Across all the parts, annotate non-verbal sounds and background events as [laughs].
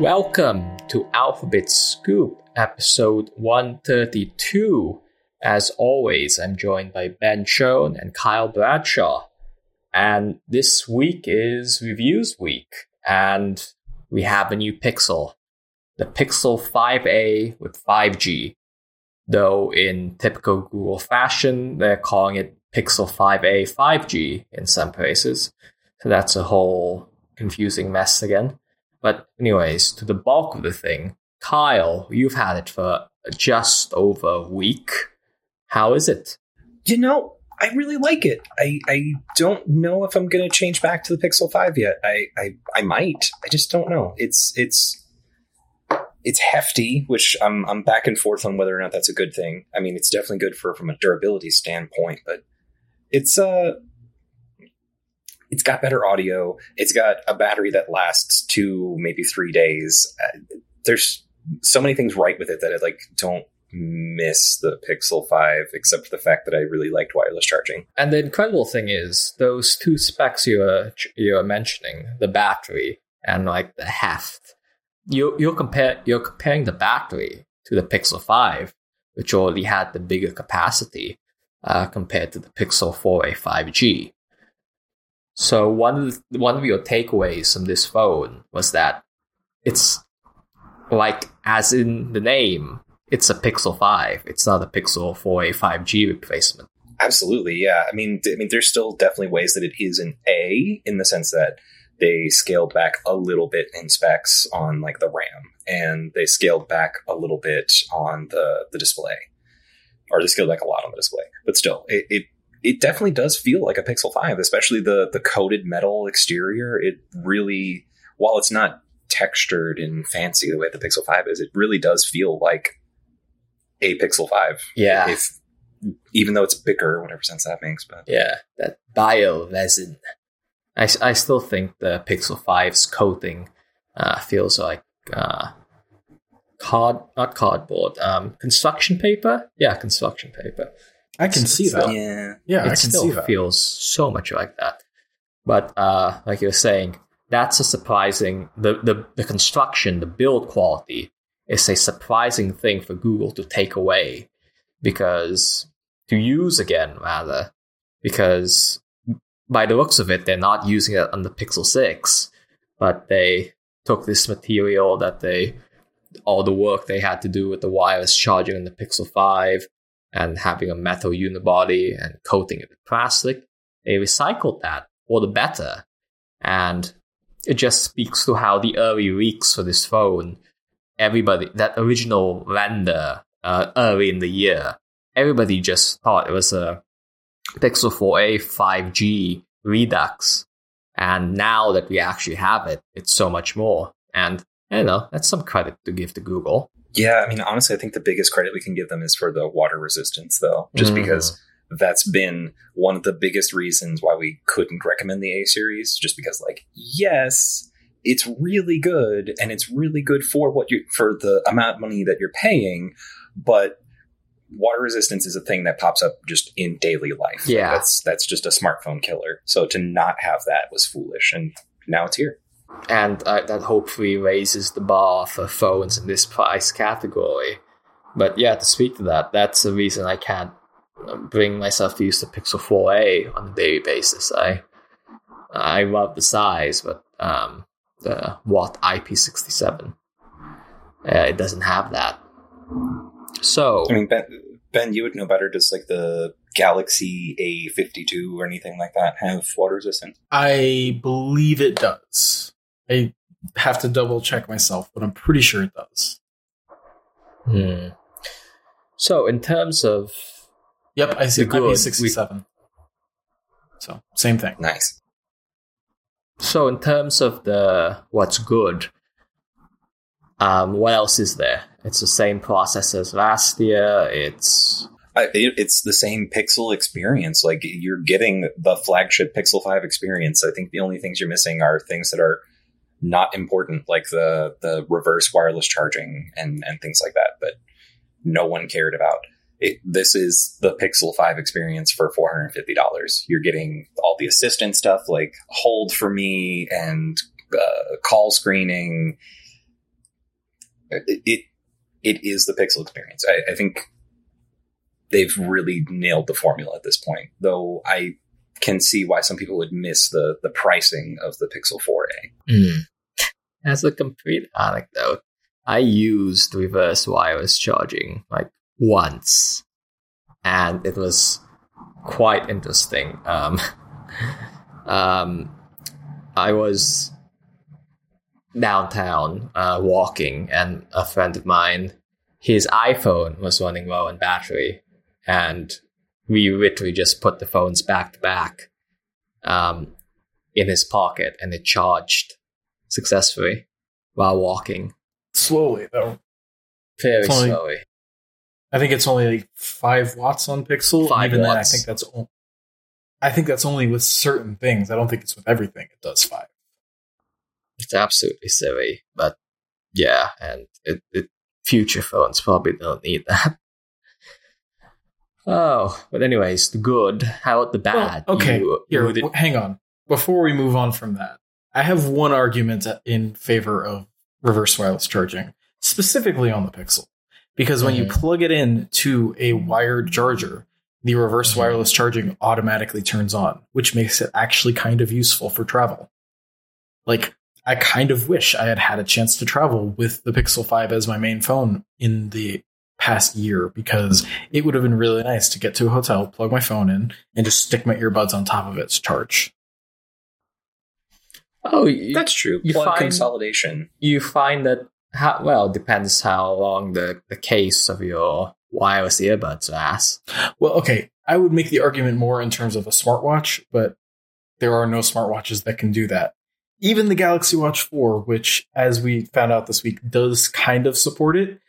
Welcome to Alphabet Scoop, episode 132. As always, I'm joined by Ben Schoon and Kyle Bradshaw. And this week is reviews week, and we have a new Pixel. The Pixel 5a with 5G. Though in typical Google fashion, they're calling it Pixel 5a 5G in some places. So that's a whole confusing mess again. But anyways, to the bulk of the thing, Kyle, you've had it for just over a week. How is it? You know, I really like it. I, I don't know if I'm going to change back to the Pixel 5 yet. I, I I might. I just don't know. It's it's it's hefty, which I'm I'm back and forth on whether or not that's a good thing. I mean, it's definitely good for from a durability standpoint, but it's uh it's got better audio. It's got a battery that lasts two, maybe three days. Uh, there's so many things right with it that I like don't miss the Pixel 5, except for the fact that I really liked wireless charging. And the incredible thing is those two specs you're you were mentioning, the battery and like the heft. You you're compare you're comparing the battery to the Pixel 5, which already had the bigger capacity uh, compared to the Pixel 4a 5G. So one of one of your takeaways from this phone was that it's like as in the name, it's a Pixel 5. It's not a Pixel 4a 5G replacement. Absolutely, yeah. I mean, I mean, there's still definitely ways that it is an A in the sense that they scaled back a little bit in specs on like the RAM, and they scaled back a little bit on the the display, or they scaled back a lot on the display. But still, it, it it definitely does feel like a Pixel 5, especially the the coated metal exterior. It really, while it's not textured and fancy the way the Pixel 5 is, it really does feel like a Pixel 5. Yeah. If even though it's bigger, whatever sense that makes, but Yeah, that bio resin. I, I still think the Pixel 5's coating uh, feels like uh, card, not cardboard, um, construction paper. Yeah, construction paper. I can see So- that. yeah. Yeah, I it can still see that. feels so much like that. But uh, like you were saying, that's a surprising the, the the construction, the build quality is a surprising thing for Google to take away because to use again rather because by the looks of it, they're not using it on the Pixel Six, but they took this material that they all the work they had to do with the wireless charging on the Pixel Five and having a metal unibody and coating it with plastic. They recycled that for the better. And it just speaks to how the early leaks for this phone, everybody, that original render uh, early in the year, everybody just thought it was a Pixel 4a 5G Redux. And now that we actually have it, it's so much more. And you know, that's some credit to give to Google. Yeah, I mean, honestly, I think the biggest credit we can give them is for the water resistance, though, just Mhm. because that's been one of the biggest reasons why we couldn't recommend the A series. Just because, like, yes, it's really good, and it's really good for what you for the amount of money that you're paying, but water resistance is a thing that pops up just in daily life. Yeah. that's that's just a smartphone killer. So to not have that was foolish, and now it's here. And uh, that hopefully raises the bar for phones in this price category. But yeah, to speak to that, that's the reason I can't uh, bring myself to use the Pixel 4a on a daily basis. I I love the size, but um, the Watt IP67, uh, it doesn't have that. So I mean, Ben, ben, you would know better. Does like the Galaxy A52 or anything like that have water resistance? I believe it does. I have to double check myself, but I'm pretty sure it does. hmm. so in terms of Yep, I see The good, IP67. So, same thing. Nice. So in terms of the what's good, um, what else is there? It's the same process as last year. It's I, it, it's the same Pixel experience. Like you're getting the flagship Pixel 5 experience. I think the only things you're missing are things that are not important, like the the reverse wireless charging and and things like that. But no one cared about. It, this is the Pixel 5 experience for $450. You're getting all the assistant stuff like hold for me and uh, call screening. It, it it is the Pixel experience. I, I think they've really nailed the formula at this point. Though I can see why some people would miss the the pricing of the Pixel 4a. Mm. As a complete anecdote, I used reverse wireless charging like once, and it was quite interesting. Um, [laughs] um, I was downtown uh, walking, and a friend of mine, his iPhone was running low on battery, and we literally just put the phones back to back um, in his pocket, and it charged successfully while walking. Slowly though. Very only- slowly. I think it's only like five watts on Pixel. Five Even then, I think that's. o- I think that's only with certain things. I don't think it's with everything. It does five. It's absolutely silly, but yeah, and it, it future phones probably don't need that. [laughs] Oh, but anyways, the good. How about the bad? Well, okay, You- here, you did- hang on. Before we move on from that, I have one argument in favor of reverse wireless charging, specifically on the Pixel, because when you Mhm. plug it in to a wired charger, the reverse Mhm. wireless charging automatically turns on, which makes it actually kind of useful for travel. Like, I kind of wish I had had a chance to travel with the Pixel 5 as my main phone in the past year because it would have been really nice to get to a hotel, plug my phone in, and just stick my earbuds on top of it to charge. Oh, you, That's true. You Plug find- consolidation. you find that how well depends how long the the case of your wireless earbuds lasts. Well, okay, I would make the argument more in terms of a smartwatch, but there are no smartwatches that can do that. Even the Galaxy Watch 4, which, as we found out this week, does kind of support it,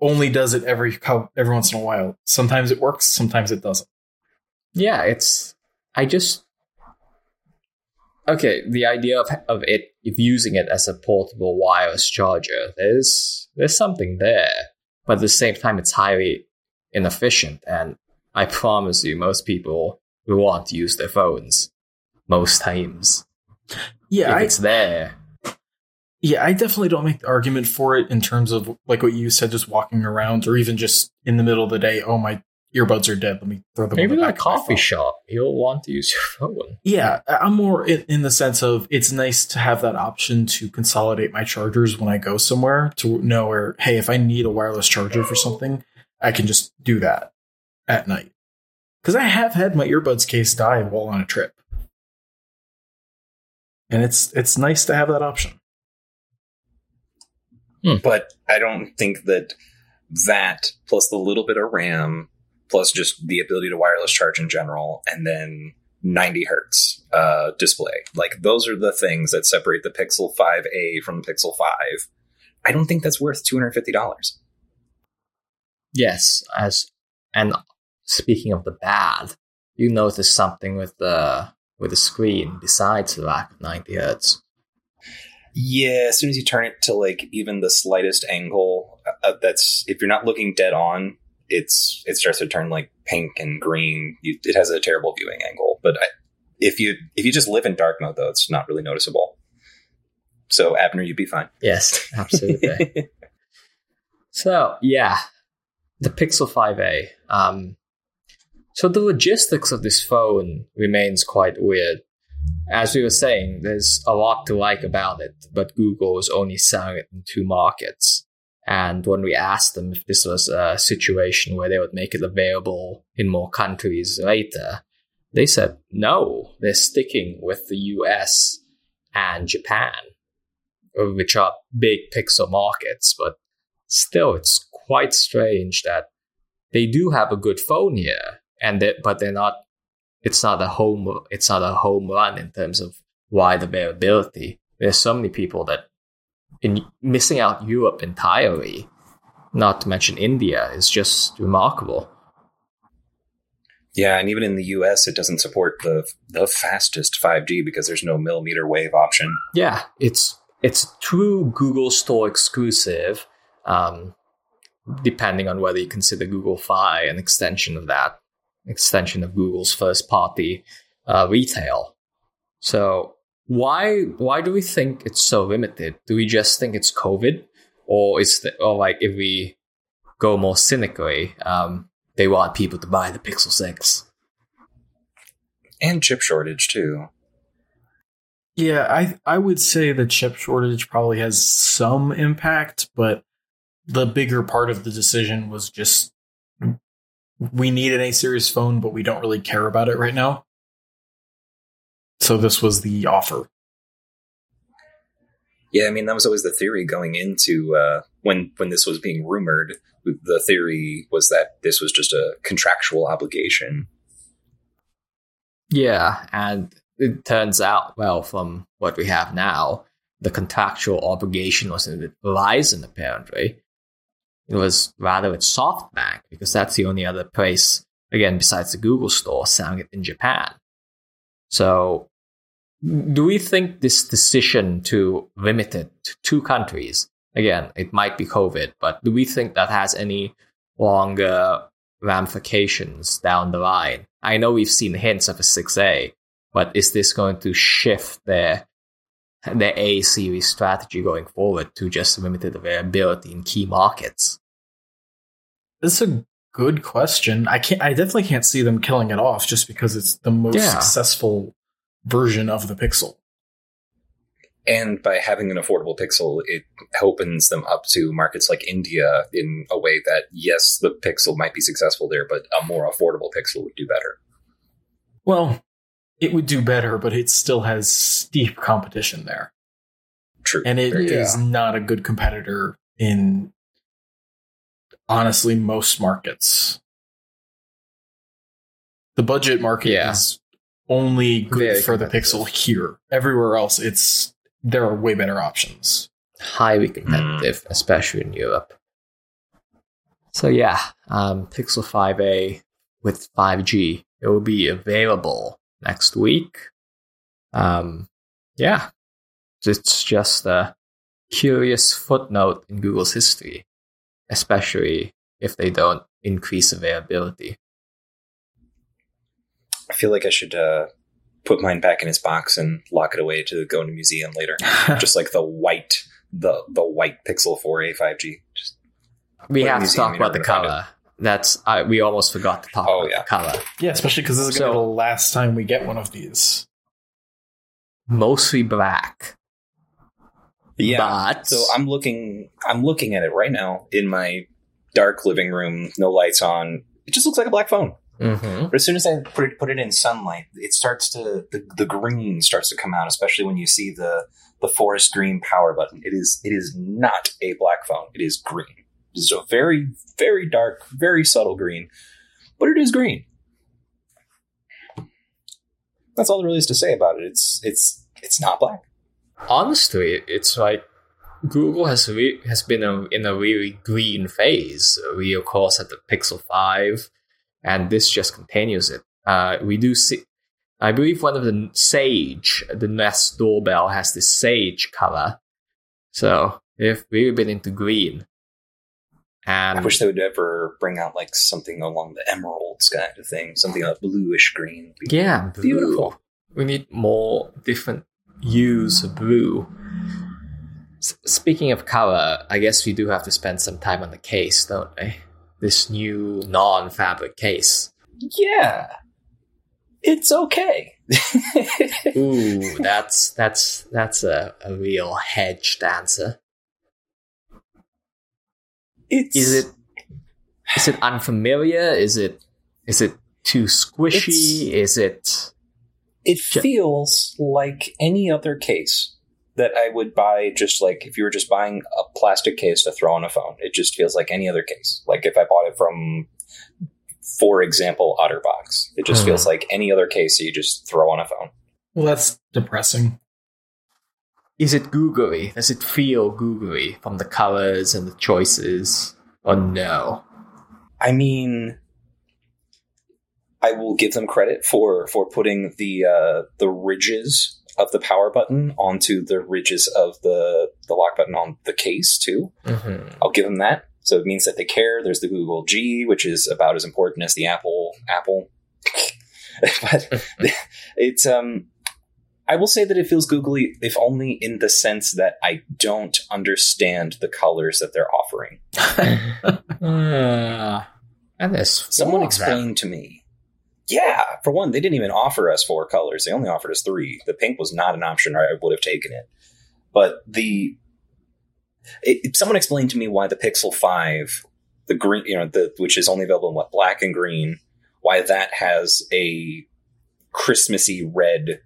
only does it every every once in a while. Sometimes it works, sometimes it doesn't. Yeah, it's. I just. Okay, the idea of of it of using it as a portable wireless charger, there's there's something there, but at the same time, it's highly inefficient, and I promise you, most people will want to use their phones most times Yeah, if I, it's there. Yeah, I definitely don't make the argument for it in terms of like what you said, just walking around or even just in the middle of the day. Oh, my earbuds are dead. Let me throw them. Maybe in the at a back of my coffee phone." shop, you'll want to use your [laughs] phone. Yeah, I- I'm more in, in the sense of it's nice to have that option to consolidate my chargers when I go somewhere to know where, hey, if I need a wireless charger for something, I can just do that at night. Because I have had my earbuds case die while on a trip, and it's it's nice to have that option. Hmm. but I don't think that that plus the little bit of RAM plus just the ability to wireless charge in general and then 90 hertz uh, display like those are the things that separate the Pixel 5a from the Pixel 5. I don't think that's worth $250. Yes, as and speaking of the bad, you notice something with the with the screen besides the lack of 90 hertz. Yeah, as soon as you turn it to like even the slightest angle, uh, that's if you're not looking dead on, it's it starts to turn like pink and green. You, it has a terrible viewing angle. But I, if you if you just live in dark mode, though, it's not really noticeable. So Abner, you'd be fine. Yes, absolutely. [laughs] so yeah, the Pixel 5a. Um, so the logistics of this phone remains quite weird. As we were saying, there's a lot to like about it, but Google is only selling it in two markets. And when we asked them if this was a situation where they would make it available in more countries later, they said no, they're sticking with the US and Japan, which are big pixel markets, but still, it's quite strange that they do have a good phone here, and they, but they're not. It's not a home. It's not a home run in terms of wide availability. There's so many people that in missing out Europe entirely. Not to mention India is just remarkable. Yeah, and even in the US, it doesn't support the the fastest 5G because there's no millimeter wave option. Yeah, it's it's true Google Store exclusive. Um, depending on whether you consider Google Fi an extension of that, extension of Google's first party uh, retail. So why why do we think it's so limited? Do we just think it's COVID, or is the, or like if we go more cynically, um, they want people to buy the Pixel Six? and chip shortage too. Yeah, I I would say the chip shortage probably has some impact, but the bigger part of the decision was just we need an A series phone, but we don't really care about it right now. So this was the offer. Yeah, I mean that was always the theory going into uh, when when this was being rumored. The theory was that this was just a contractual obligation. Yeah, and it turns out, well, from what we have now, the contractual obligation wasn't with Verizon, apparently. It was rather with SoftBank, because that's the only other place, again, besides the Google store, selling it in Japan. So, do we think this decision to limit it to two countries, again, it might be COVID, but do we think that has any longer ramifications down the line? I know we've seen hints of a 6A, but is this going to shift their their A series strategy going forward to just limited availability in key markets? That's a good question. I can't. I definitely can't see them killing it off just because it's the most Yeah. successful version of the Pixel. And by having an affordable Pixel, it opens them up to markets like India in a way that, yes, the Pixel might be successful there, but a more affordable Pixel would do better. Well, it would do better, but it still has steep competition there, True. and it Very is not a good competitor in honestly most markets. The budget market Yeah. is only good Very for the. Pixel here. Everywhere else, it's there are way better options. highly competitive, especially in Europe. So yeah, um, Pixel 5a with 5G, it will be available next week. Um, yeah, it's just a curious footnote in Google's history, especially if they don't increase availability. I feel like I should uh, put mine back in its box and lock it away to go in a museum later. [laughs] Just like the white, the the white Pixel 4a 5G. Just, We have to talk about the color. That's I, we almost forgot to talk Oh, about yeah. the color. yeah, especially because this is going to So- be the last time we get one of these. Mostly black, but So I'm looking, I'm looking at it right now in my dark living room, no lights on. It just looks like a black phone. Mhm. But as soon as I put it put it in sunlight, it starts to the, the green starts to come out, especially when you see the the forest green power button. It is it is not a black phone. It is green. It is a very very dark, very subtle green, but it is green. That's all there really is to say about it. It's it's it's not black. honestly, it's like Google has re- has been a, in a really green phase. We of course had the Pixel Five, and this just continues it. Uh, we do see. I believe one of the Sage, the Nest doorbell, has this Sage color. So they've really been into green. And I wish they would ever bring out like something along the emeralds kind of thing, something like bluish green. Be Yeah, blue. Beautiful. We need more different hues of blue. S- speaking of color, I guess we do have to spend some time on the case, don't we? This new non-fabric case. Yeah, it's okay. [laughs] Ooh, that's that's that's a, a real hedged answer. it's Is it is it unfamiliar? Is it is it too squishy? Is it It feels like any other case that I would buy. Just like if you were just buying a plastic case to throw on a phone, it just feels like any other case. Like if I bought it from, for example, OtterBox, it just Hmm. feels like any other case that you just throw on a phone. Well, that's depressing. is it googly? Does it feel googly from the colors and the choices? Or no? I mean, I will give them credit for for putting the uh, the ridges of the power button onto the ridges of the the lock button on the case too. Mm-hmm. I'll give them that. So it means that they care. There's the Google G, which is about as important as the Apple Apple. [laughs] but [laughs] it's um I will say that it feels googly, if only in the sense that I don't understand the colors that they're offering. Uh, and this Someone four of them. explained to me. Yeah, for one, they didn't even offer us four colors. They only offered us three. The pink was not an option, or I would have taken it. But the it, it- someone explained to me why the Pixel Five, the green, you know, the which is only available in what black and green, why that has a Christmassy red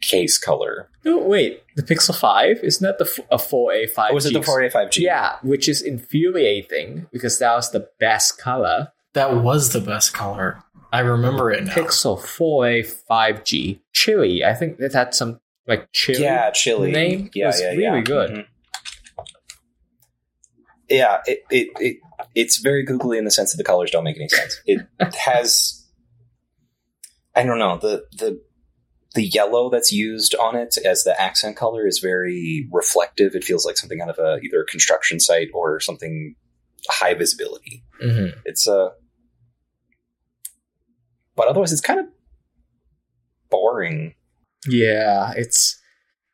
case color. No, wait, the Pixel 5? Isn't that the f- a 4A 5G? Oh, was it the 4A5G? Yeah, which is infuriating because that was the best color. That was the best color. I remember it now. Pixel 4A 5G. Chili. I think it had some like chili. Yeah, chili. name yeah, was yeah, really yeah. good. Mhm. Yeah, it, it it it's very googly in the sense that the colors don't make any sense. It [laughs] has, I don't know the the the yellow that's used on it as the accent color is very reflective. It feels like something out of a either a construction site or something high visibility. Mhm. It's uh but otherwise it's kind of boring. Yeah, it's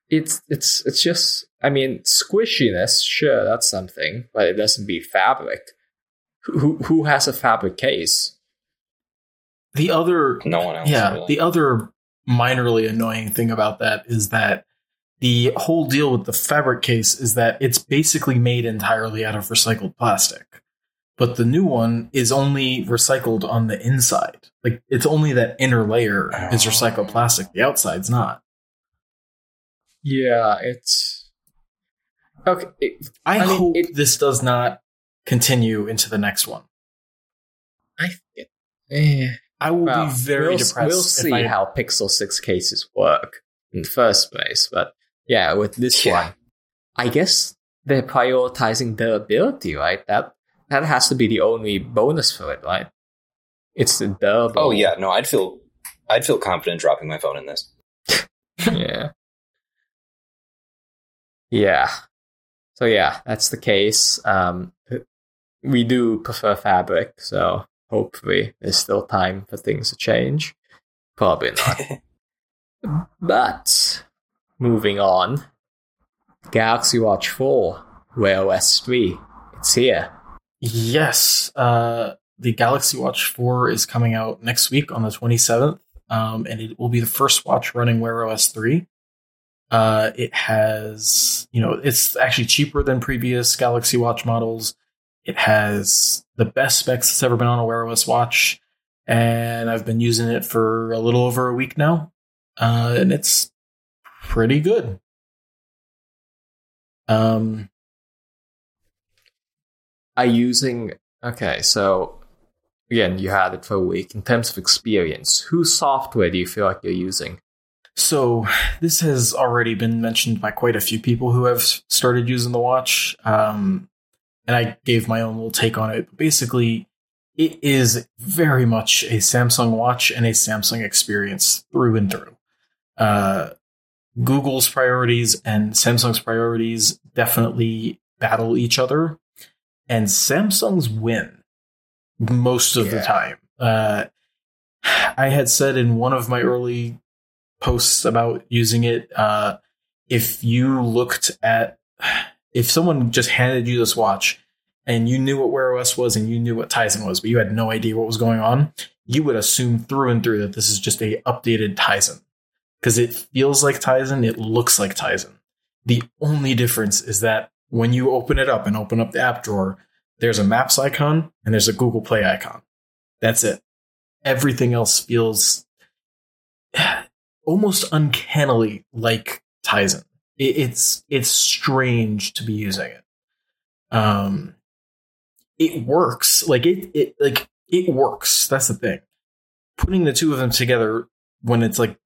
it's it's it's just I mean squishiness, sure, that's something, but it doesn't beat fabric. Who who has a fabric case? The other No one else. yeah, really. the other minorly annoying thing about that is that the whole deal with the fabric case is that it's basically made entirely out of recycled plastic. But the new one is only recycled on the inside. Like it's only that inner layer is Oh. recycled plastic. The outside's not. Yeah, it's okay. It, I, I mean, hope it- this does not continue into the next one. I think it, eh. I will Well, be very we'll, depressed. We'll if see I- how Pixel 6 cases work in the first place. But yeah, with this Yeah. one, I guess they're prioritizing durability, right? That that has to be the only bonus for it, right? It's the durable. Oh yeah, no, I'd feel I'd feel confident dropping my phone in this. [laughs] [laughs] yeah. Yeah. So yeah, that's the case. Um, we do prefer fabric, so hopefully there's still time for things to change. Probably not. [laughs] but moving on, Galaxy Watch 4, Wear OS 3, it's here. Yes, uh, the Galaxy Watch 4 is coming out next week on the 27th, um, and it will be the first watch running Wear OS 3. Uh, it has, you know, it's actually cheaper than previous Galaxy Watch models. It has the best specs that's ever been on a Wear OS watch, and I've been using it for a little over a week now, uh, and it's pretty good. Um, Are using. Okay, so again, you had it for a week. In terms of experience, whose software do you feel like you're using? So this has already been mentioned by quite a few people who have started using the watch, um, and I gave my own little take on it. Basically, it is very much a Samsung watch and a Samsung experience through and through. Uh, Google's priorities and Samsung's priorities definitely battle each other, and Samsung's win most of the time. Uh, I had said in one of my early posts about using it. Uh, if you looked at, if someone just handed you this watch and you knew what Wear OS was and you knew what Tizen was, but you had no idea what was going on, you would assume through and through that this is just a updated Tizen because it feels like Tizen, it looks like Tizen. The only difference is that when you open it up and open up the app drawer, there's a Maps icon and there's a Google Play icon. That's it. Everything else feels [sighs] almost uncannily like Tizen. It's it's strange to be using it. Um, it works like it it like it works. That's the thing. Putting the two of them together when it's like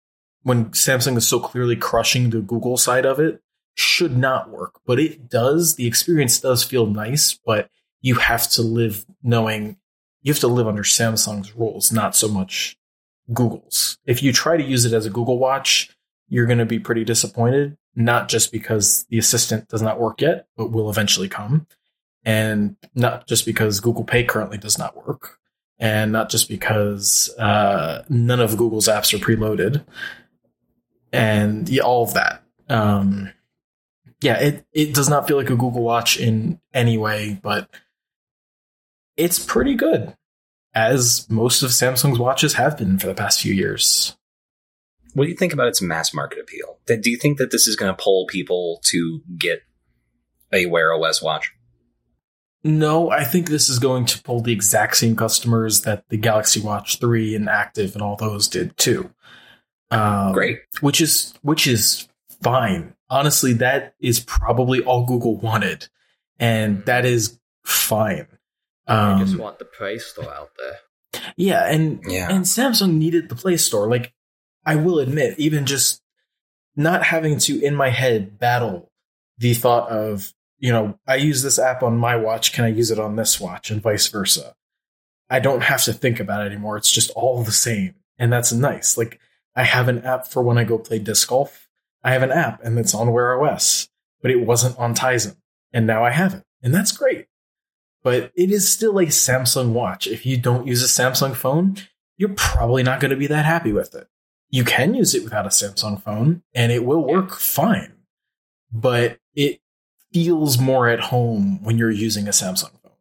when Samsung is so clearly crushing the Google side of it should not work, but it does. The experience does feel nice, but you have to live knowing you have to live under Samsung's rules, not so much Google's. If you try to use it as a Google Watch, you're going to be pretty disappointed, not just because the assistant does not work yet, but will eventually come, and not just because Google Pay currently does not work, and not just because uh, none of Google's apps are preloaded. and yeah, all of that. Um, yeah, it it does not feel like a Google Watch in any way, but it's pretty good, as most of Samsung's watches have been for the past few years. What do you think about its mass market appeal? Do you think that this is going to pull people to get a Wear OS watch? No, I think this is going to pull the exact same customers that the Galaxy Watch 3 and Active and all those did too. Um, Great. Which is which is fine. Honestly, that is probably all Google wanted. And that is fine. I just Um, want the Play Store out there. yeah, and Yeah. and Samsung needed the Play Store. Like, I will admit, even just not having to in my head battle the thought of, you know, I use this app on my watch, can I use it on this watch, and vice versa. I don't have to think about it anymore. It's just all the same. And that's nice. Like, I have an app for when I go play disc golf. I have an app and it's on Wear OS, but it wasn't on Tizen. And now I have it. And that's great. But it is still a Samsung watch. If you don't use a Samsung phone, you're probably not going to be that happy with it. You can use it without a Samsung phone and it will work fine. But it feels more at home when you're using a Samsung phone.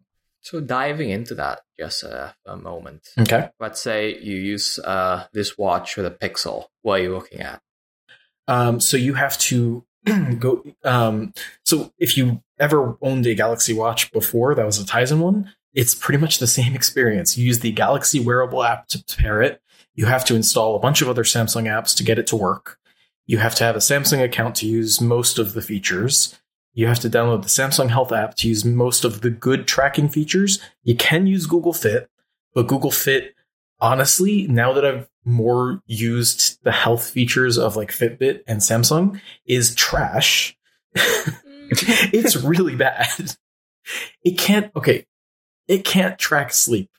So diving into that just for a moment. Okay. Let's say you use uh, this watch with a Pixel. What are you looking at? Um, so you have to [clears throat] go. Um, so if you ever owned a Galaxy Watch before, that was a Tizen one. It's pretty much the same [laughs] experience. You use the Galaxy wearable app to pair it. You have to install a bunch of other Samsung apps to get it to work. You have to have a Samsung account to use most of the features. You have to download the Samsung Health app to use most of the good tracking features. You can use Google Fit, but Google Fit, honestly, now that I've more used the health features of like Fitbit and Samsung, is trash. [laughs] it's really bad. It can't, okay, it can't track sleep.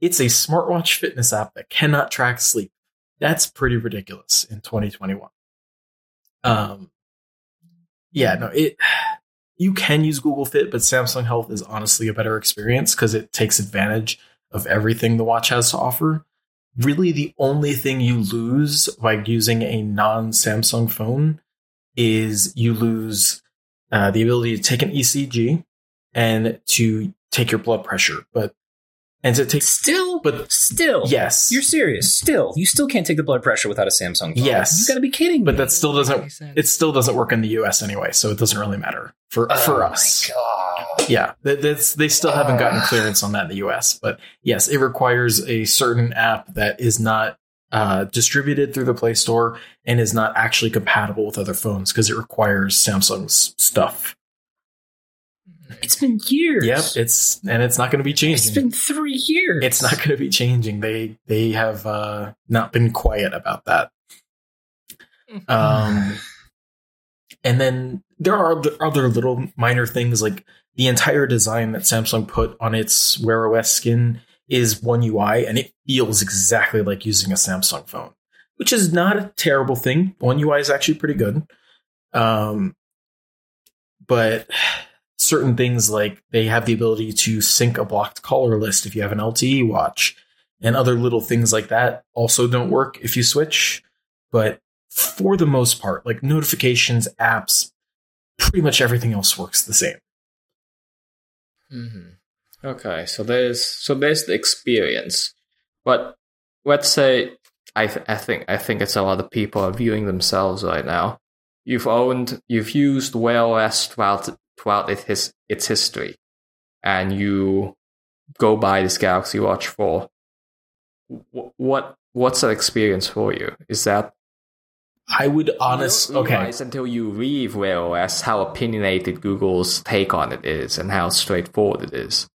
It's a smartwatch fitness app that cannot track sleep. That's pretty ridiculous in 2021. Um, yeah, no, it, you can use Google Fit, but Samsung Health is honestly a better experience because it takes advantage of everything the watch has to offer. Really, the only thing you lose by using a non Samsung phone is you lose uh, the ability to take an ECG and to take your blood pressure. But and to take Still, But- still, yes, You're serious. Still, you still can't take the blood pressure without a Samsung phone. Yes. you got to be kidding but me. that still doesn't it still doesn't work in the US anyway, so it doesn't really matter for Oh for my us. God. Yeah, that- that's they still haven't gotten clearance on that in the US, but yes, it requires a certain app that is not uh, distributed through the Play Store and is not actually compatible with other phones because it requires Samsung's stuff. It's been years. Yep, it's and it's not going to be changing. It's been three years. it's not going to be changing. They they have uh, not been quiet about that. Um, and then there are the other little minor things like the entire design that Samsung put on its Wear OS skin is One UI, and it feels exactly like using a Samsung phone, which is not a terrible thing. One UI is actually pretty good. Um, but certain things like they have the ability to sync a blocked caller list if you have an LTE watch, and other little things like that also don't work if you switch. But for the most part, like notifications, apps, pretty much everything else works the same. hmm Okay, so there's so there's the experience, but let's say I th- I think I think it's a lot of people are viewing themselves right now. You've owned, you've used Wear OS throughout throughout its his, its history, and you go buy this Galaxy Watch 4. Wh- What what's that experience for you? Is that I would honestly okay. until you leave Wear OS how opinionated Google's take on it is and how straightforward it is.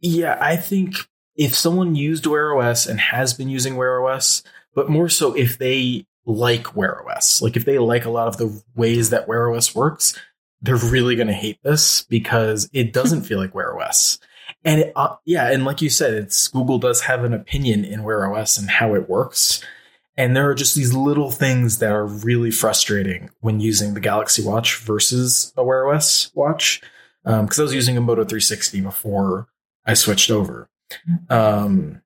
Yeah, I think if someone used Wear OS and has been using Wear OS, but more so if they like Wear OS, like if they like a lot of the ways that Wear OS works, they're really going to hate this because it doesn't feel like Wear OS. And it, uh, yeah, and like you said, it's Google does have an opinion in Wear OS and how it works. And there are just these little things that are really frustrating when using the Galaxy Watch versus a Wear OS watch. Because I was using a Moto 360 before I switched over. Um,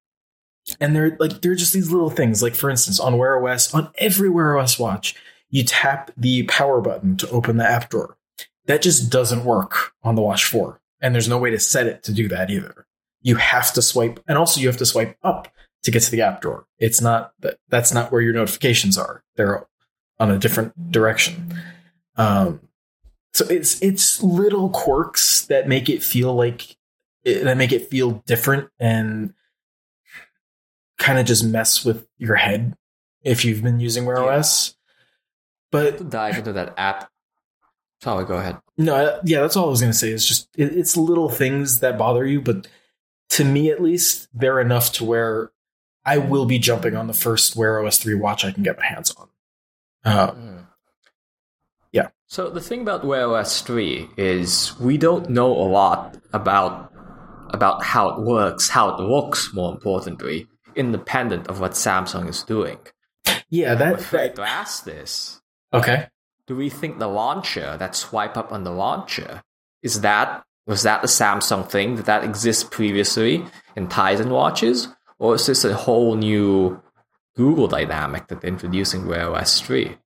and they're like they're just these little things. Like for instance, on Wear OS, on every Wear OS watch, you tap the power button to open the app drawer. That just doesn't work on the Watch 4. And there's no way to set it to do that either. You have to swipe, and also you have to swipe up to get to the app drawer. It's not that that's not where your notifications are. They're on a different direction. Um, so it's it's little quirks that make it feel like that make it feel different and kind of just mess with your head if you've been using Wear Yeah. OS. But dive into that app. Sorry, go ahead. no, yeah, that's all I was going to say. Is just it, it's little things that bother you, but to me at least, they're enough to where I will be jumping on the first Wear OS three watch I can get my hands on. Uh, Mm. yeah. So the thing about Wear OS 3 is we don't know a lot about about how it works, how it looks, more importantly, independent of what Samsung is doing. yeah, I'm that, afraid that to ask this. okay. Do we think the launcher, that swipe up on the launcher, is that was that the Samsung thing? Did that exist previously in Tizen watches? Or is this a whole new Google dynamic that they're introducing Wear OS 3?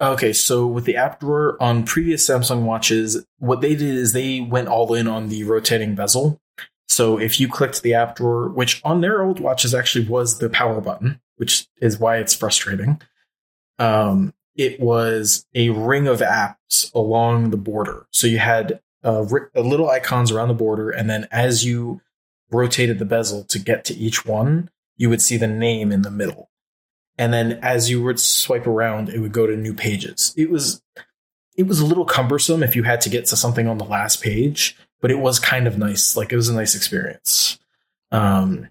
Okay, so with the app drawer on previous Samsung watches, what they did is they went all in on the rotating bezel. So if you clicked the app drawer, which on their old watches actually was the power button, which is why it's frustrating, um, it was a ring of apps along the border. So you had uh, ri- uh, little icons around the border, and then as you rotated the bezel to get to each one, you would see the name in the middle. And then as you would swipe around it would go to new pages. It was it was a little cumbersome if you had to get to something on the last page but it was kind of nice. Like it was a nice experience. Um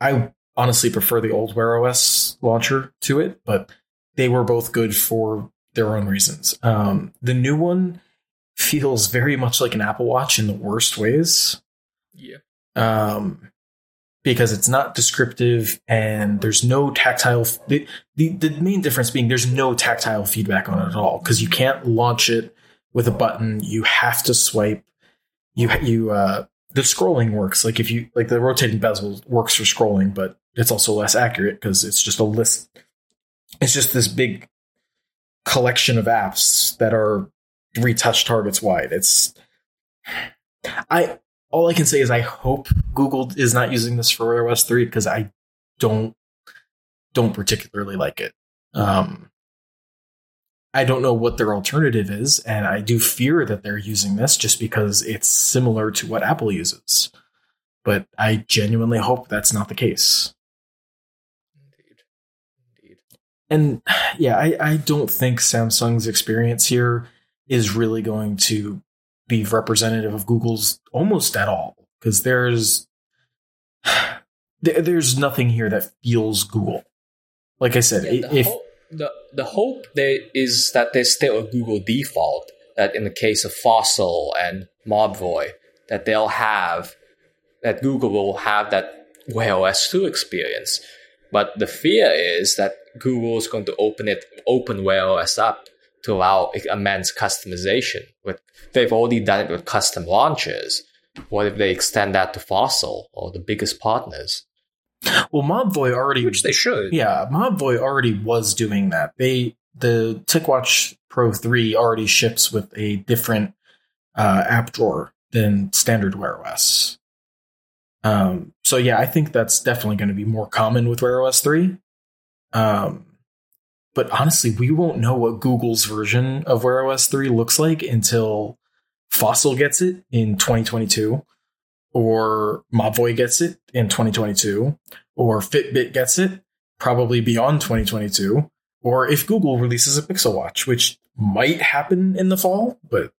i honestly prefer the old wear os launcher to it but they were both good for their own reasons um the new one feels very much like an apple watch in the worst ways Yeah. um, because it's not descriptive and there's no tactile. The, the, the main difference being there's no tactile feedback on it at all because you can't launch it with a button. You have to swipe. You you uh, the scrolling works like if you like the rotating bezel works for scrolling, but it's also less accurate because it's just a list. It's just this big collection of apps that are retouch targets wide. It's I all I can say is I hope Google is not using this for Wear OS 3 because I don't don't particularly like it. Um, I don't know what their alternative is, and I do fear that they're using this just because it's similar to what Apple uses. But I genuinely hope that's not the case. And [sighs] yeah, I, I don't think Samsung's experience here is really going to be representative of Google's almost at all because there's [sighs] there, there's nothing here that feels Google. Like I said, Yeah, the, if ho- the the hope there is that there's still a Google default that in the case of Fossil and Mobvoi that they'll have that Google will have that Wear OS 2 experience. But the fear is that Google is going to open it open Wear OS up to allow immense customization. With they've already done it with custom launchers. What if they extend that to Fossil or the biggest partners? well, Mobvoi already which they should. Yeah, Mobvoi already was doing that. They the TicWatch Pro 3 already ships with a different uh, app drawer than standard Wear OS. Um, so yeah, I think that's definitely going to be more common with Wear OS 3. Um, but honestly, we won't know what Google's version of Wear OS 3 looks like until Fossil gets it in 2022, or Mobvoi gets it in 2022, or Fitbit gets it probably beyond 2022, or if Google releases a Pixel Watch, which might happen in the fall, but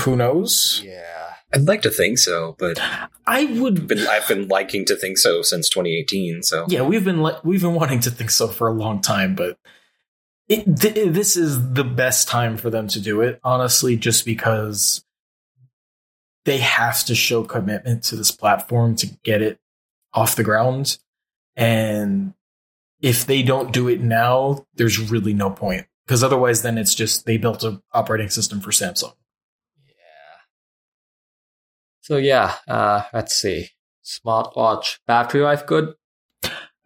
who knows? Yeah. I'd like to think so, but I would. been, I've been liking to think so since 2018. So Yeah, we've been li- we've been wanting to think so for a long time, but it, th- this is the best time for them to do it. Honestly, just because they have to show commitment to this platform to get it off the ground, and if they don't do it now, there's really no point because otherwise, then it's just they built an operating system for Samsung. So yeah, uh, let's see. Smartwatch battery life good?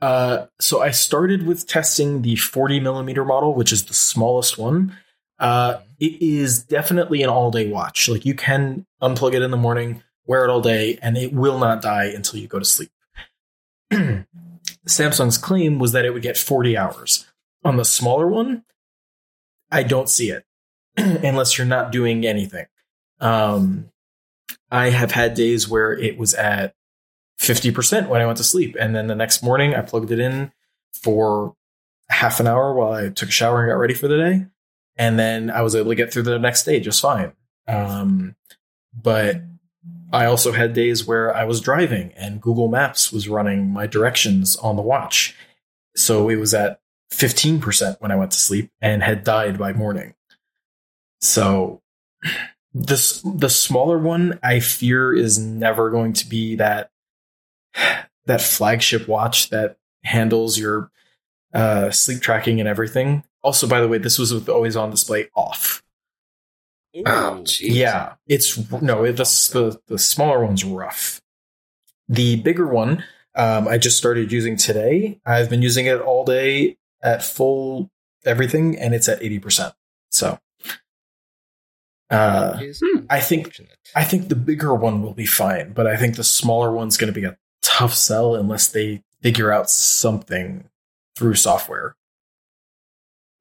Uh, so I started with testing the 40 millimeter model, which is the smallest one. Uh, it is definitely an all day watch. Like you can unplug it in the morning, wear it all day, and it will not die until you go to sleep. [clears throat] Samsung's claim was that it would get 40 hours. On the smaller one, I don't see it [clears throat] unless you're not doing anything. Um, I have had days where it was at 50% when I went to sleep. And then the next morning, I plugged it in for half an hour while I took a shower and got ready for the day. And then I was able to get through the next day just fine. Um, but I also had days where I was driving and Google Maps was running my directions on the watch. So it was at 15% when I went to sleep and had died by morning. So this the smaller one I fear is never going to be that that flagship watch that handles your uh, sleep tracking and everything. Also, by the way, this was with always on display off. Oh, geez. Yeah, it's no, it, the, the the smaller one's rough. The bigger one, um, I just started using today. I've been using it all day at full everything, and it's at eighty percent. So, uh, I think I think the bigger one will be fine, but I think the smaller one's going to be a tough sell unless they figure out something through software.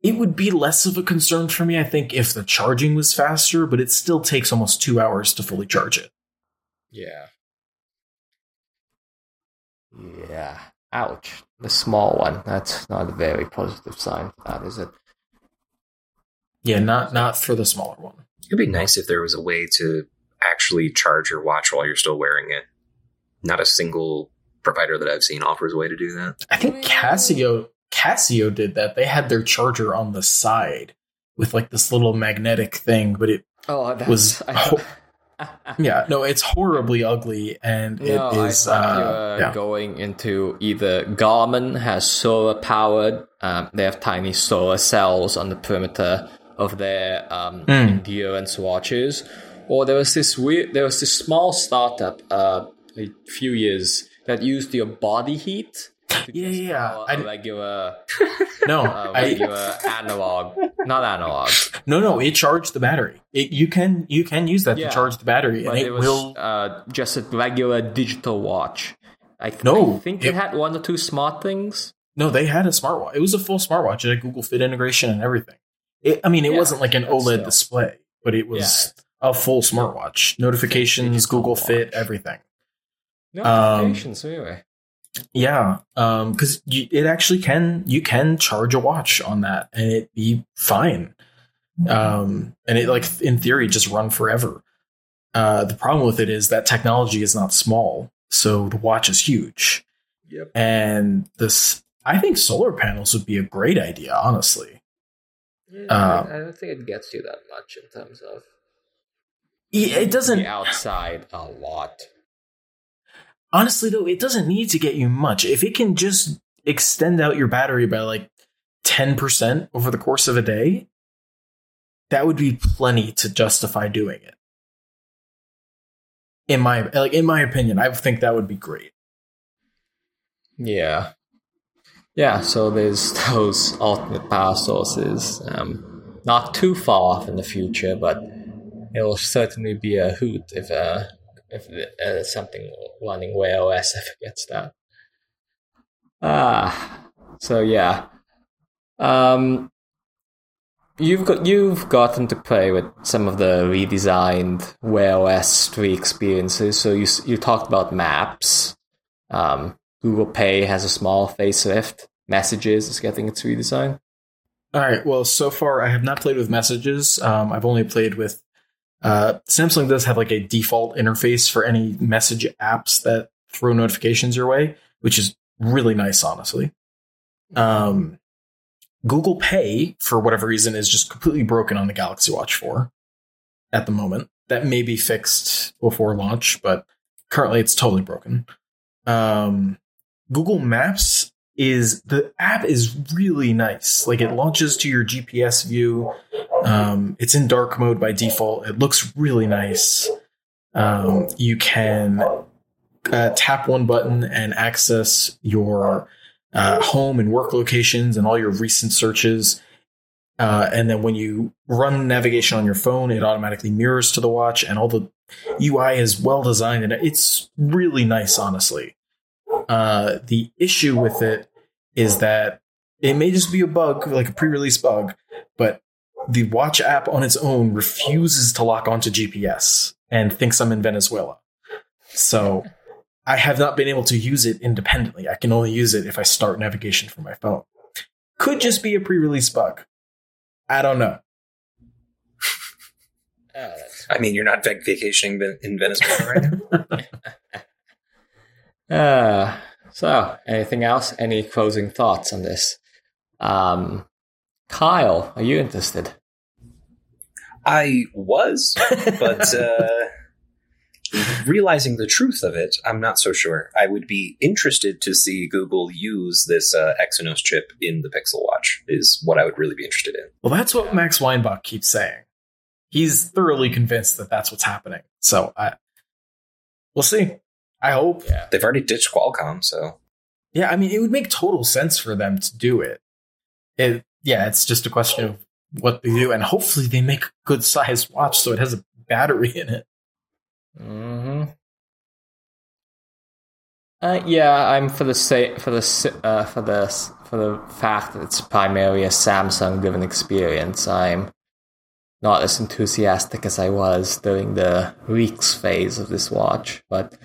It would be less of a concern for me, I think, if the charging was faster, but it still takes almost two hours to fully charge it. Yeah. Yeah. Ouch. The small one. That's not a very positive sign for that, is it? Yeah, not not for the smaller one. It'd be nice if there was a way to actually charge your watch while you're still wearing it. Not a single provider that I've seen offers a way to do that. I think Casio Casio did that. They had their charger on the side with like this little magnetic thing, but it Oh, that was [laughs] I ho- [laughs] yeah, no, it's horribly ugly and it no, is I uh, yeah. going into either Garmin has solar powered, um, they have tiny solar cells on the perimeter of their um, Mm. endurance watches, or there was this weird, there was this small startup uh, a few years that used your body heat. Yeah, yeah, power I- a regular, [laughs] no, uh, I, regular analog, not analog, [laughs] no, no, it charged the battery. It you can you can use that Yeah, to charge the battery, and it, it was will. uh, just a regular digital watch. I, th- No, I think it- it had one or two smart things. No, they had a smartwatch. It was a full smartwatch. It had Google Fit integration and everything. It, I mean, it Yeah, wasn't like an OLED display, but it was a full smartwatch. Notifications, Google Fit, everything. Notifications, anyway. Yeah, um, because it actually can you can charge a watch on that and it be fine. Um, and it like in theory just run forever. Uh, the problem with it is that technology is not small, so the watch is huge. Yep. And this, I think solar panels would be a great idea, honestly. Um, I don't think it gets you that much in terms of It doesn't outside a lot. honestly though it doesn't need to get you much if it can just extend out your battery by like 10% over the course of a day that would be plenty to justify doing it in my like in my opinion i think that would be great Yeah. Yeah, so there's [laughs] those alternate power sources. Um, not too far off in the future, but it'll certainly be a hoot if uh, if uh, something running Wear OS ever gets that. Ah, so yeah. Um, you've got you've gotten to play with some of the redesigned Wear OS three experiences. So you you talked about maps. Um, Google Pay has a small facelift. Messages is getting its redesign. all right. Well so far i have not played with messages. Um, i've only played with uh, samsung does have like a default interface for any message apps that throw notifications your way which is really nice honestly. Um, google pay for whatever reason is just completely broken on the galaxy watch 4 at the moment. That may be fixed before launch but currently it's totally broken. Um, google maps is the app is really nice. Like it launches to your GPS view. Um, it's in dark mode by default. It looks really nice. Um, you can uh, tap one button and access your uh, home and work locations and all your recent searches. Uh, and then when you run navigation on your phone, it automatically mirrors to the watch, and all the UI is well designed, and it's really nice, honestly. Uh, the issue with it is that it may just be a bug, like a pre-release bug, but the watch app on its own refuses to lock onto GPS and thinks I'm in Venezuela. So I have not been able to use it independently. I can only use it if I start navigation from my phone. Could just be a pre-release bug. I don't know. Uh, [laughs] I mean, you're not vacationing in- in Venezuela right now. [laughs] Uh, so, anything else? Any closing thoughts on this? Um, Kyle, are you interested? I was, but [laughs] uh, realizing the truth of it, I'm not so sure. I would be interested to see Google use this uh, Exynos chip in the Pixel Watch. Is what I would really be interested in. Well, that's what Max Weinbach keeps saying. He's thoroughly convinced that that's what's happening. So I, we'll see. I hope. Yeah. They've already ditched Qualcomm, so Yeah, I mean, it would make total sense for them to do it. It, yeah, it's just a question of what they do, and hopefully they make a good sized watch so it has a battery in it. hmm Uh, yeah, I'm for the sa- for the uh, for the for the fact that it's primarily a Samsung driven experience. I'm not as enthusiastic as I was during the leaks phase of this watch, but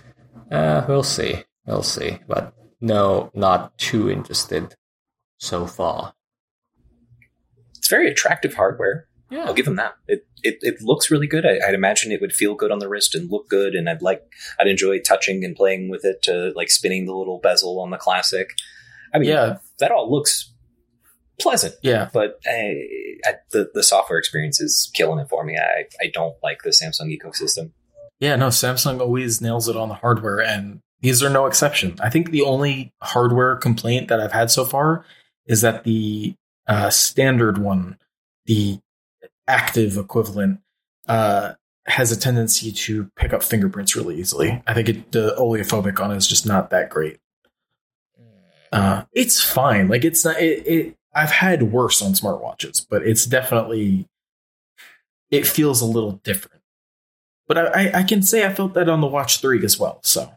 uh, we'll see, we'll see. But no, not too interested so far. it's very attractive hardware. Yeah, I'll give them that. It it, it looks really good. I, I'd imagine it would feel good on the wrist and look good, and I'd like I'd enjoy touching and playing with it, to like spinning the little bezel on the classic. I mean, Yeah. that all looks pleasant. Yeah, but I, I, the the software experience is killing it for me. I I don't like the Samsung ecosystem. Yeah, no, Samsung always nails it on the hardware, and these are no exception. I think the only hardware complaint that I've had so far is that the uh, standard one, the active equivalent, uh, has a tendency to pick up fingerprints really easily. I think it, the oleophobic on it is just not that great. Uh, it's fine. Like it's not. It, it. I've had worse on smartwatches, but it's definitely. It feels a little different. But I, I, can say I felt that on the Watch Three as well. So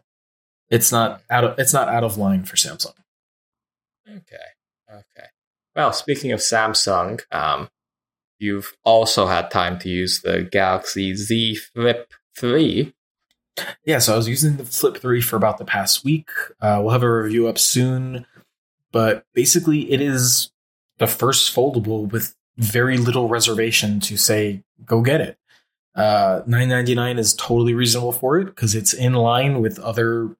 it's not out of it's not out of line for Samsung. Okay. Okay. Well, speaking of Samsung, um, you've also had time to use the Galaxy Z Flip 3. Yeah, so I was using the Flip 3 for about the past week. Uh, we'll have a review up soon, but basically, it is the first foldable with very little reservation to say, go get it. Uh, nine ninety nine is totally reasonable for it because it's in line with other.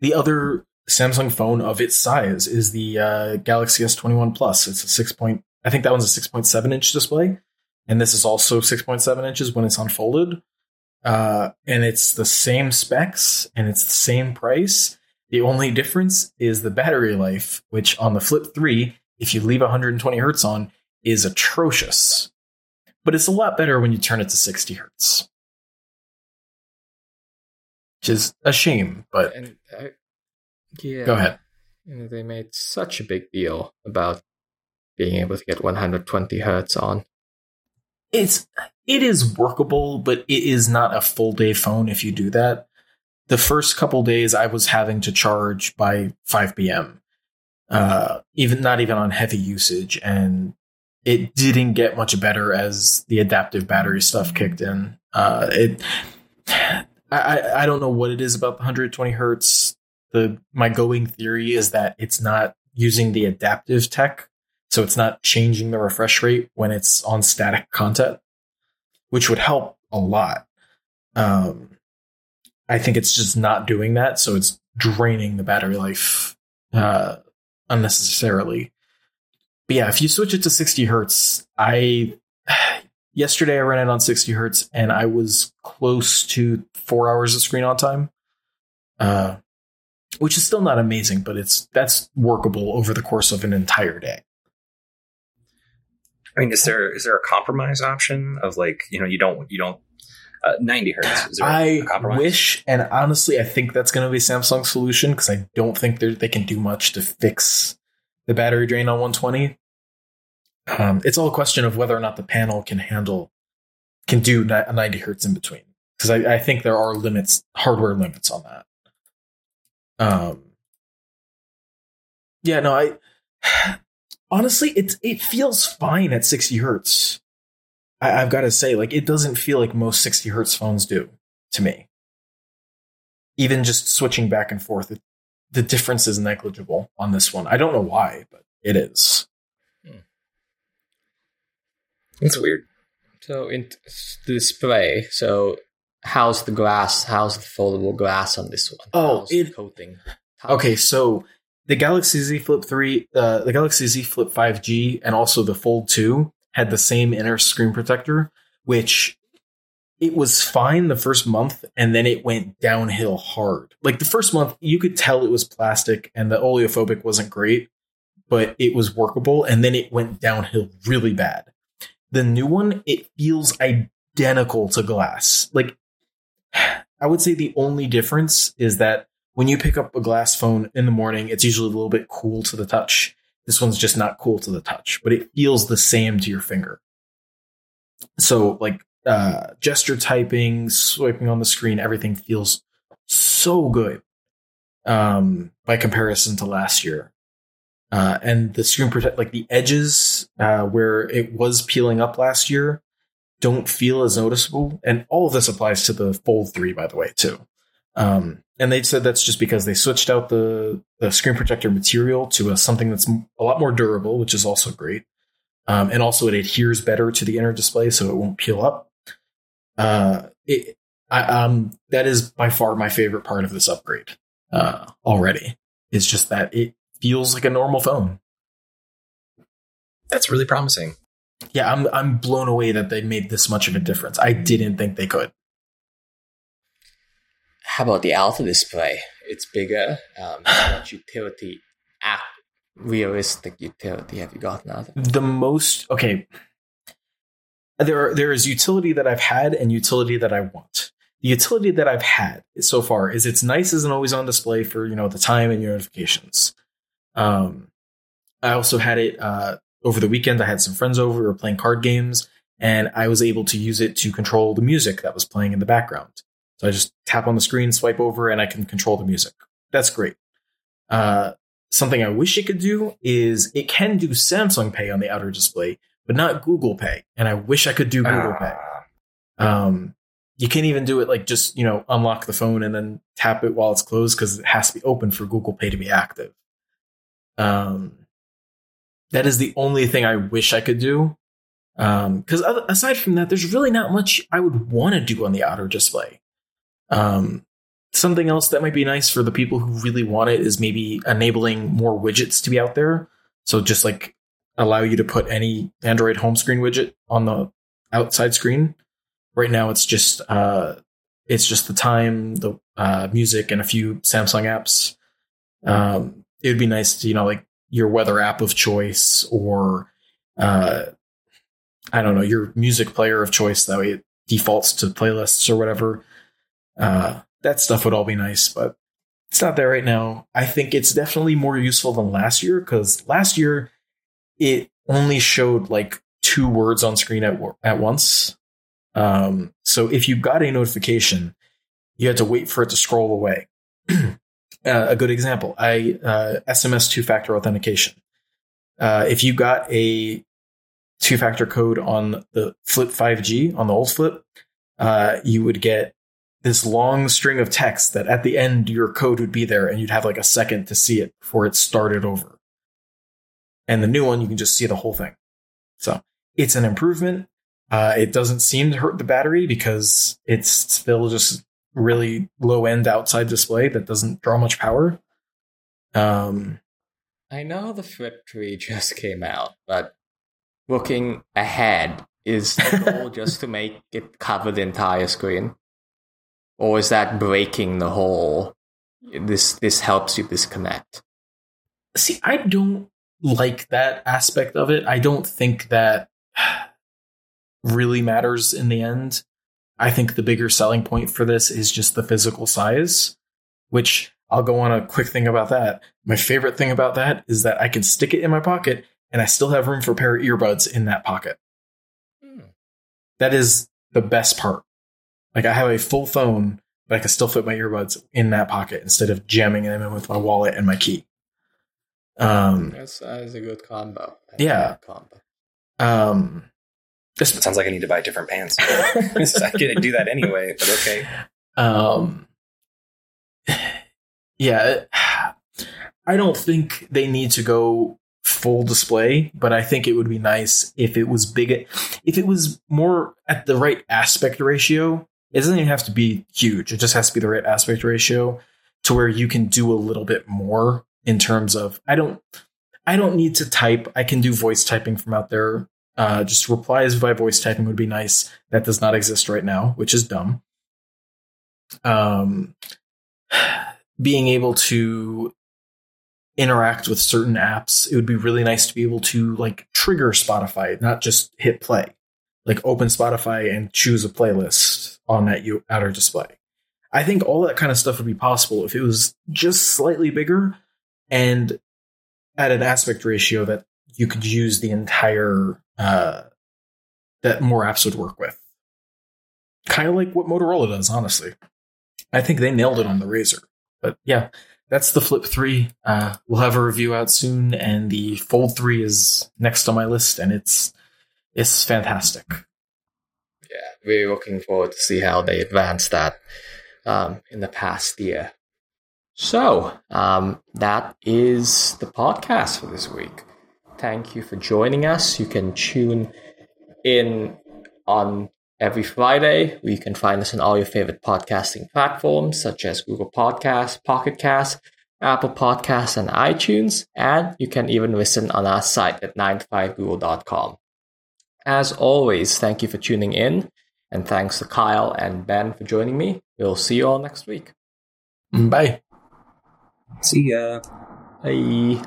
The other Samsung phone of its size is the uh, Galaxy S twenty one Plus. It's a six point. I think that one's a six point seven inch display, and this is also six point seven inches when it's unfolded. Uh, and it's the same specs and it's the same price. The only difference is the battery life, which on the Flip 3, if you leave 120 hertz on, is atrocious. But it's a lot better when you turn it to 60 hertz. Which is a shame, but And uh, yeah, go ahead. You know, they made such a big deal about being able to get 120 hertz on. It's it is workable, but it is not a full day phone if you do that. The first couple days I was having to charge by 5 p.m. Uh, even not even on heavy usage, and it didn't get much better as the adaptive battery stuff kicked in. Uh, it, I, I don't know what it is about the 120 hertz. The my going theory is that it's not using the adaptive tech, so it's not changing the refresh rate when it's on static content, which would help a lot. Um, I think it's just not doing that, so it's draining the battery life uh, unnecessarily. But yeah, if you switch it to 60 hertz, I [sighs] yesterday I ran it on 60 hertz and I was close to four hours of screen on time, uh, which is still not amazing, but it's that's workable over the course of an entire day. I mean, is there is there a compromise option of like you know you don't you don't uh, 90 hertz. Is there a I wish, and honestly, I think that's going to be Samsung's solution because I don't think they can do much to fix the battery drain on 120. Um, it's all a question of whether or not the panel can handle, can do ni- 90 hertz in between. Because I, I think there are limits, hardware limits on that. Um, yeah, no, I [sighs] honestly, it it feels fine at 60 hertz. I, I've got to say, like, it doesn't feel like most 60 hertz phones do to me. Even just switching back and forth, it, the difference is negligible on this one. I don't know why, but it is. It's weird. So in t- the display, so how's the glass? How's the foldable glass on this one? Oh, how's the it- coating. Okay, so the Galaxy Z Flip 3, uh, the Galaxy Z Flip 5G, and also the Fold 2 had the same inner screen protector, which it was fine the first month, and then it went downhill hard. Like the first month, you could tell it was plastic and the oleophobic wasn't great, but it was workable, and then it went downhill really bad. The new one, it feels identical to glass. Like, I would say the only difference is that when you pick up a glass phone in the morning, it's usually a little bit cool to the touch. This one's just not cool to the touch, but it feels the same to your finger. So, like uh, gesture typing, swiping on the screen, everything feels so good um, by comparison to last year. Uh, and the screen protect, like the edges uh, where it was peeling up last year, don't feel as noticeable. And all of this applies to the Fold 3, by the way, too. Um, and they said that's just because they switched out the, the screen protector material to a, something that's a lot more durable, which is also great. Um, and also it adheres better to the inner display, so it won't peel up. Uh, it, I, um, that is by far my favorite part of this upgrade uh, already. Is just that it feels like a normal phone. That's really promising. Yeah, I'm I'm blown away that they made this much of a difference. I didn't think they could. How about the alpha display? It's bigger. Um, [sighs] what utility, app, realistic utility have you gotten out of it? the most okay there are, there is utility that I've had and utility that I want. The utility that I've had so far is it's nice an always on display for you know the time and your notifications. Um, I also had it uh, over the weekend. I had some friends over. We were playing card games, and I was able to use it to control the music that was playing in the background. So I just tap on the screen, swipe over, and I can control the music. That's great. Uh, something I wish it could do is it can do Samsung Pay on the outer display, but not Google Pay. And I wish I could do Google Pay. Ah, Um, you can't even do it like just, you know, unlock the phone and then tap it while it's closed because it has to be open for Google Pay to be active. Um, that is the only thing I wish I could do. Um, because aside from that, there's really not much I would want to do on the outer display. Um, something else that might be nice for the people who really want it is maybe enabling more widgets to be out there. So just like allow you to put any Android home screen widget on the outside screen. Right now, it's just uh, it's just the time, the uh, music, and a few Samsung apps. Um, it would be nice to you know like your weather app of choice or uh, I don't know your music player of choice. That way, it defaults to playlists or whatever. Uh, that stuff would all be nice, but it's not there right now. I think it's definitely more useful than last year because last year it only showed like two words on screen at at once. Um, so if you got a notification, you had to wait for it to scroll away. [clears throat] uh, a good example, I uh, SMS two factor authentication. Uh, if you got a two factor code on the Flip 5G on the old Flip, uh, you would get this long string of text that at the end your code would be there and you'd have like a second to see it before it started over. And the new one, you can just see the whole thing. So it's an improvement. Uh, it doesn't seem to hurt the battery because it's still just really low end outside display that doesn't draw much power. Um, I know the Flip 3 [laughs] just came out, but looking ahead, is the goal [laughs] just to make it cover the entire screen? Or is that breaking the whole this this helps you disconnect? see, I don't like that aspect of it. I don't think that [sighs] really matters in the end. I think the bigger selling point for this is just the physical size, which I'll go on a quick thing about that. My favorite thing about that is that I can stick it in my pocket and I still have room for a pair of earbuds in that pocket. Hmm. That is the best part. Like I have a full phone, but I can still fit my earbuds in that pocket instead of jamming them in with my wallet and my key. Um, That's, that is a good combo. Yeah. Combo. um, It sounds like I need to buy different pants. [laughs] I can do that anyway, but okay. Um, yeah, I don't think they need to go full display, but I think it would be nice if it was big, if it was more at the right aspect ratio. It doesn't even have to be huge. It just has to be the right aspect ratio to where you can do a little bit more in terms of I don't I don't need to type. I can do voice typing from out there. Uh, just replies by voice typing would be nice. That does not exist right now, which is dumb. Um, being able to interact with certain apps, it would be really nice to be able to like trigger Spotify, not just hit play. Like open Spotify and choose a playlist on that you outer display. I think all that kind of stuff would be possible if it was just slightly bigger and at an aspect ratio that you could use the entire uh, that more apps would work with. Kind of like what Motorola does, honestly. I think they nailed it on the Razr. But yeah, that's the Flip 3. Uh, we'll have a review out soon, and the Fold 3 is next on my list, and it's it's fantastic. Yeah, really looking forward to see how they advance that um, in the past year. So, um, that is the podcast for this week. Thank you for joining us. You can tune in on every Friday. You can find us on all your favorite podcasting platforms, such as Google Podcasts, Pocket Cast, Apple Podcasts, and iTunes. And you can even listen on our site at 9to5google.com. As always, thank you for tuning in. And thanks to Kyle and Ben for joining me. We'll see you all next week. Bye. See ya. Bye.